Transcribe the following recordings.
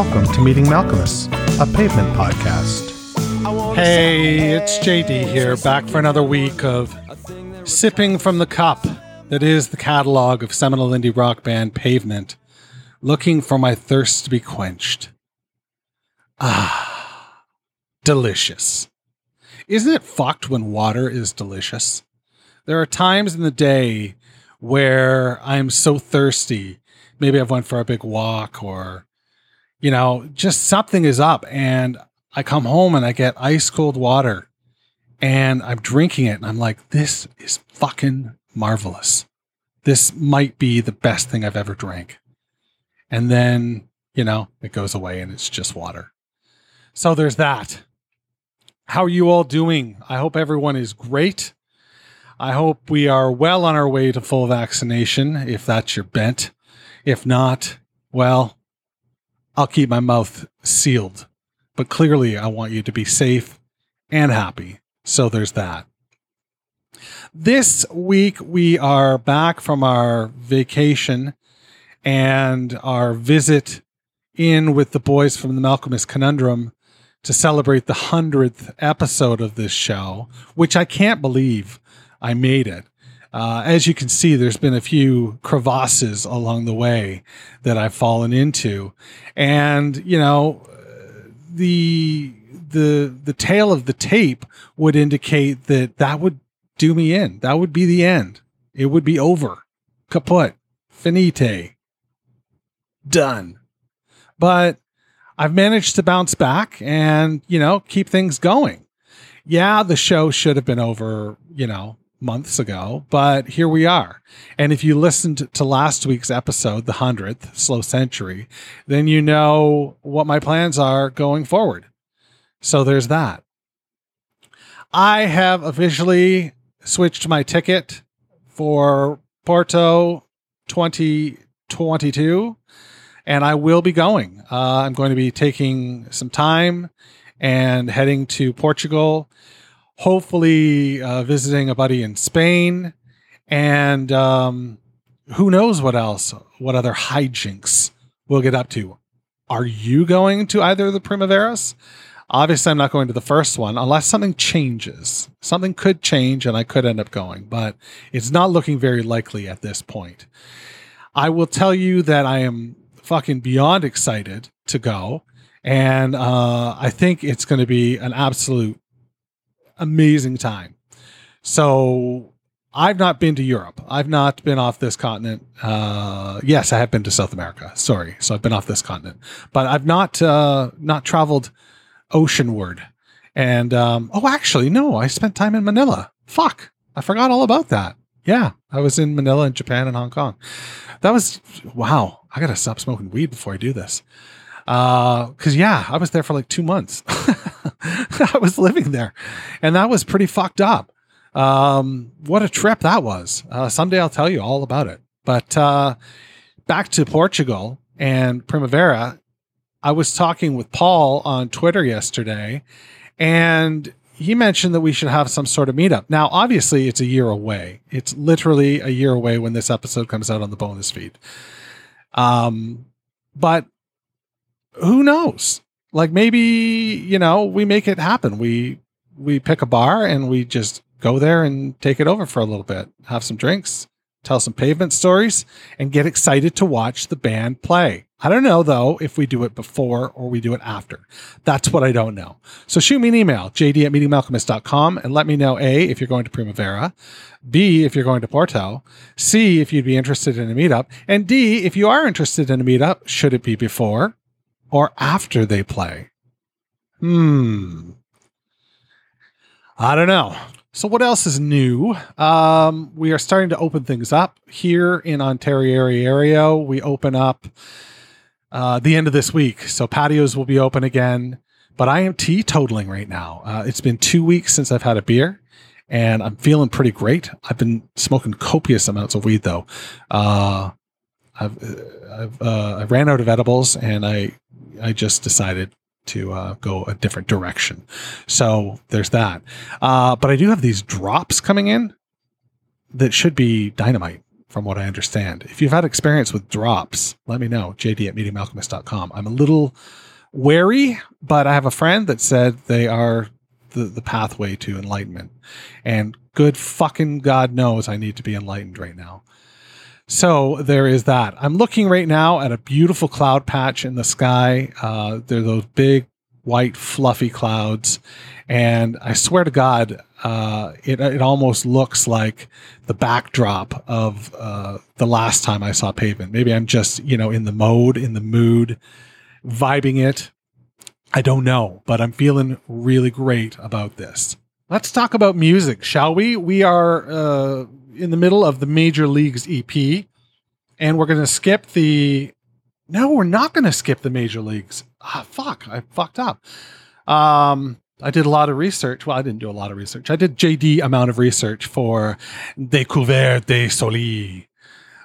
welcome to Meeting Malkmus, a pavement podcast. Hey, it's JD here, back for another week of sipping from the cup that is the catalog of seminal indie rock band Pavement, looking for my thirst to be quenched. Ah, delicious. Isn't it fucked when water is delicious? There are times in the day where I'm so thirsty. Maybe I've went for a big walk or, you know, just something is up and I come home and I get ice cold water and I'm drinking it and I'm like, this is fucking marvelous. This might be the best thing I've ever drank. And then, you know, it goes away and it's just water. So there's that. How are you all doing? I hope everyone is great. I hope we are well on our way to full vaccination, if that's your bent. If not, well, I'll keep my mouth sealed. But clearly, I want you to be safe and happy. So there's that. This week, we are back from our vacation and our visit in with the boys from the Malkmus Conundrum to celebrate the 100th episode of this show, which I can't believe I made it. Uh, as you can see, there's been a few crevasses along the way that I've fallen into. And, you know, the the the tail of the tape would indicate that that would do me in. That would be the end. It would be over. Kaput. Finite. Done. But I've managed to bounce back and, you know, keep things going. Yeah, the show should have been over, you know, months ago, but here we are. And if you listened to last week's episode, the 100th, Slow Century, then you know what my plans are going forward. So there's that. I have officially switched my ticket for Porto 2022 and I will be going. Uh, I'm going to be taking some time and heading to Portugal, hopefully uh, visiting a buddy in Spain, and um, who knows what else, what other hijinks we'll get up to. Are you going to either of the Primaveras? Obviously, I'm not going to the first one unless something changes. Something could change and I could end up going, but it's not looking very likely at this point. I will tell you that I am fucking beyond excited to go. And uh, I think it's going to be an absolute amazing time. So I've not been to Europe. I've not been off this continent. Uh, yes, I have been to South America. Sorry, so I've been off this continent, but I've not uh, not traveled oceanward. And um, oh, actually, no, I spent time in Manila. Fuck, I forgot all about that. Yeah, I was in Manila and Japan and Hong Kong. That was wow. I gotta stop smoking weed before I do this. Uh, cause yeah, I was there for like two months. I was living there, and that was pretty fucked up. Um, what a trip that was. Uh, someday I'll tell you all about it. But uh, back to Portugal and Primavera. I was talking with Paul on Twitter yesterday, and he mentioned that we should have some sort of meetup. Now, obviously, it's a year away. It's literally a year away when this episode comes out on the bonus feed. Um, but who knows? Like maybe you know we make it happen. We we pick a bar and we just go there and take it over for a little bit, have some drinks, tell some pavement stories, and get excited to watch the band play. I don't know though if we do it before or we do it after. That's what I don't know. So shoot me an email, jd at meetingmalkmus.com, and let me know A, if you're going to Primavera, B, if you're going to Porto, C, if you'd be interested in a meetup, and D, if you are interested in a meetup, should it be before or after they play? Hmm. I don't know. So what else is new? Um, we are starting to open things up here in Ontario area. We open up uh, the end of this week, so patios will be open again. But I am teetotaling right now. Uh, it's been two weeks since I've had a beer, and I'm feeling pretty great. I've been smoking copious amounts of weed though. Uh, I've, I've uh, I ran out of edibles, and I I just decided to uh, go a different direction. So there's that. Uh, but I do have these drops coming in that should be dynamite. from what I understand. If you've had experience with drops, let me know. JD at meetingmalkmus.com. I'm a little wary, but I have a friend that said they are the, the pathway to enlightenment. And good fucking God knows I need to be enlightened right now. So there is that. I'm looking right now at a beautiful cloud patch in the sky. Uh, there are those big white fluffy clouds, and I swear to God, uh, it it almost looks like the backdrop of uh, the last time I saw Pavement. Maybe I'm just you know in the mode, in the mood, vibing it. I don't know, but I'm feeling really great about this. Let's talk about music, shall we? We are uh, in the middle of the Major Leagues EP, and we're going to skip the. No, we're not going to skip the Major Leagues. Ah, fuck, I fucked up. Um, I did a lot of research. Well, I didn't do a lot of research. I did JD amount of research for Decouvert de Soleil.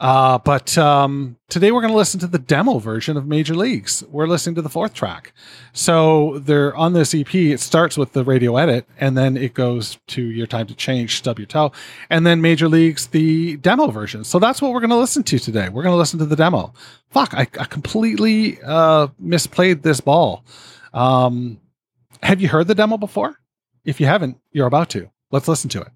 Uh, but um, today we're going to listen to the demo version of Major Leagues. We're listening to the fourth track. So they're on this EP. It starts with the radio edit, and then it goes to Your Time to Change, Stub Your Toe, and then Major Leagues, the demo version. So that's what we're going to listen to today. We're going to listen to the demo. Fuck, I, I completely uh, misplayed this ball. Um, have you heard the demo before? If you haven't, you're about to. Let's listen to it.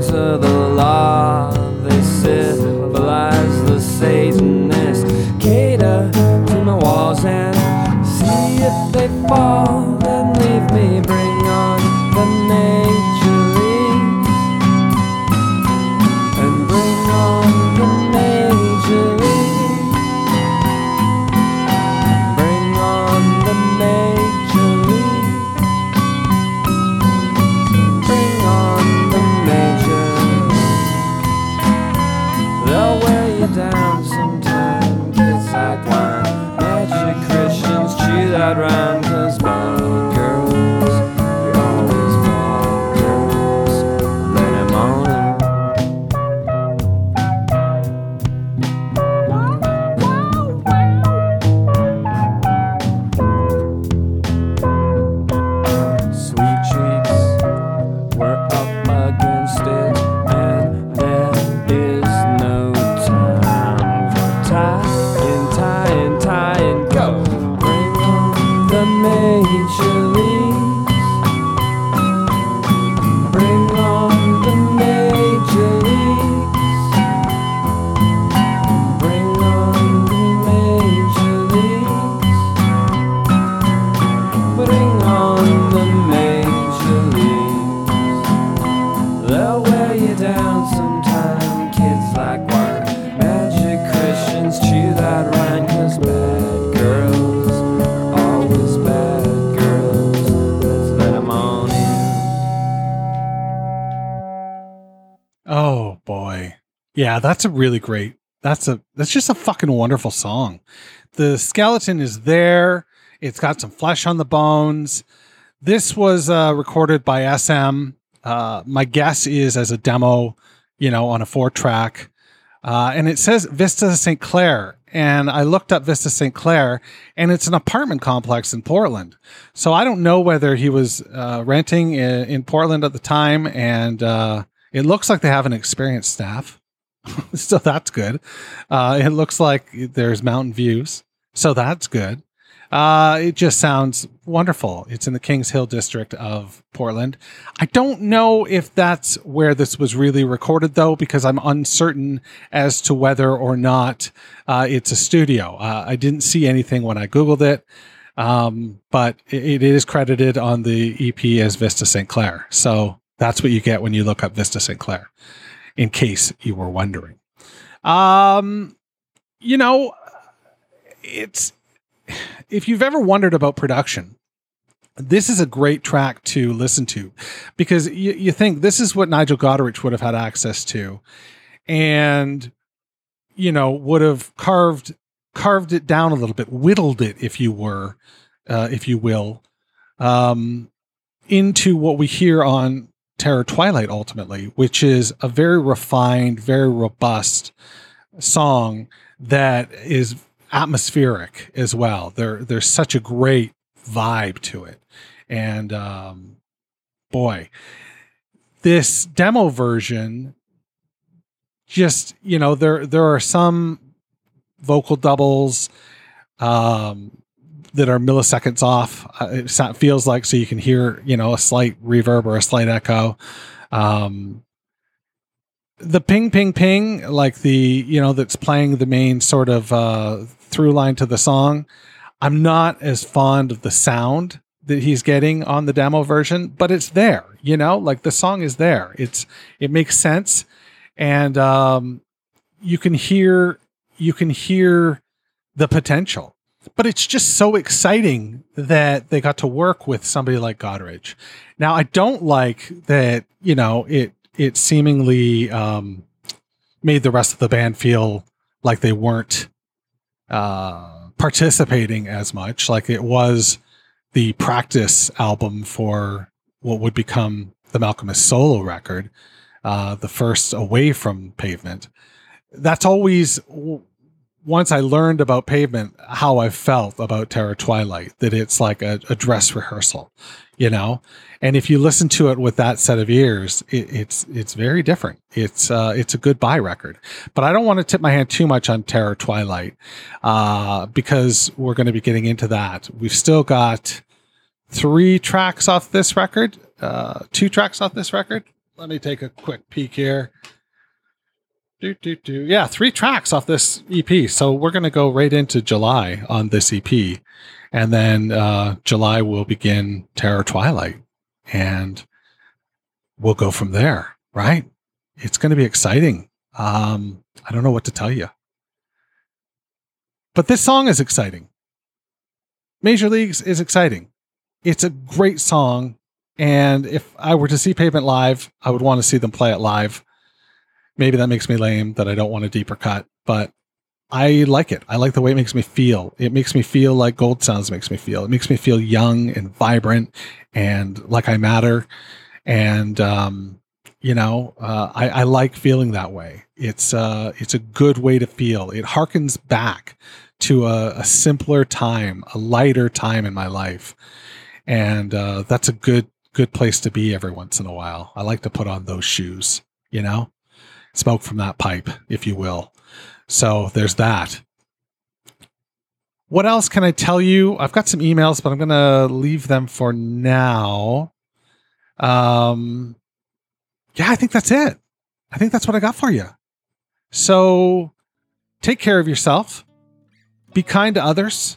Songs of the Yeah, that's a really great. That's a that's just a fucking wonderful song. The skeleton is there. It's got some flesh on the bones. This was uh, recorded by SM. Uh, my guess is as a demo, you know, on a four track. Uh, and it says Vista St. Clair. and I looked up Vista St. Clair, and it's an apartment complex in Portland. So I don't know whether he was uh, renting in, in, Portland at the time, and uh, it looks like they have an experienced staff. so that's good. Uh, it looks like there's mountain views. So that's good. Uh, it just sounds wonderful. It's in the Kings Hill district of Portland. I don't know if that's where this was really recorded, though, because I'm uncertain as to whether or not uh, it's a studio. Uh, I didn't see anything when I Googled it, um, but it, it is credited on the EP as Vista St. Clair. So that's what you get when you look up Vista St. Clair, in case you were wondering. Um, you know, it's if you've ever wondered about production, this is a great track to listen to because you, you think this is what Nigel Godrich would have had access to and you know would have carved carved it down a little bit whittled it if you were uh, if you will um, into what we hear on Terror Twilight ultimately which is a very refined very robust song that is atmospheric as well. There, there's such a great vibe to it, and um, boy, this demo version just you know there there are some vocal doubles um, that are milliseconds off. Uh, it feels like so you can hear you know a slight reverb or a slight echo. Um, the ping ping ping like the you know that's playing the main sort of uh through line to the song i'm not as fond of the sound that he's getting on the demo version but it's there you know like the song is there it's it makes sense and um you can hear you can hear the potential but it's just so exciting that they got to work with somebody like Godrich. Now, I don't like that, you know, it it seemingly um, made the rest of the band feel like they weren't uh, participating as much. Like it was the practice album for what would become the Malkmus solo record, uh, the first away from Pavement. That's always once I learned about Pavement, how I felt about Terror Twilight, that it's like a, a dress rehearsal, you know. And if you listen to it with that set of ears, it, it's it's very different. It's uh, it's a goodbye record. But I don't want to tip my hand too much on Terror Twilight uh, because we're going to be getting into that. We've still got three tracks off this record, uh, two tracks off this record. Let me take a quick peek here. Do, do, do. Yeah, three tracks off this EP. So we're going to go right into July on this EP. And then uh, July will begin Terror Twilight. And we'll go from there, right? It's going to be exciting. Um, I don't know what to tell you. But this song is exciting. Major Leagues is exciting. It's a great song. And if I were to see Pavement live, I would want to see them play it live maybe that makes me lame that I don't want a deeper cut, but I like it. I like the way it makes me feel. It makes me feel like Gold Sounds makes me feel. It makes me feel young and vibrant and like I matter. And, um, you know, uh, I, I, like feeling that way. It's uh, it's a good way to feel. It harkens back to a, a simpler time, a lighter time in my life, and uh, that's a good good place to be every once in a while. I like to put on those shoes. You know smoke from that pipe, if you will. So there's that. What else can I tell you? I've got some emails, but I'm going to leave them for now. Um, yeah, I think that's it. I think that's what I got for you. So take care of yourself, be kind to others,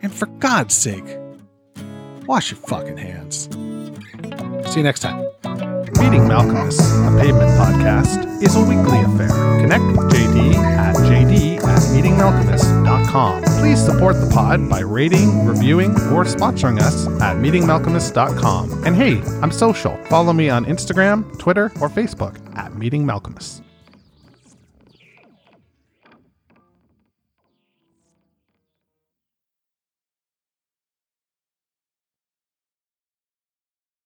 and for God's sake, wash your fucking hands. See you next time. Meeting Malkmus, a pavement podcast, is a weekly affair. Connect with JD at jd at meetingmalkmus.com. Please support the pod by rating, reviewing, or sponsoring us at meetingmalkmus.com. And hey, I'm social. Follow me on Instagram, Twitter, or Facebook at Meeting Malkmus.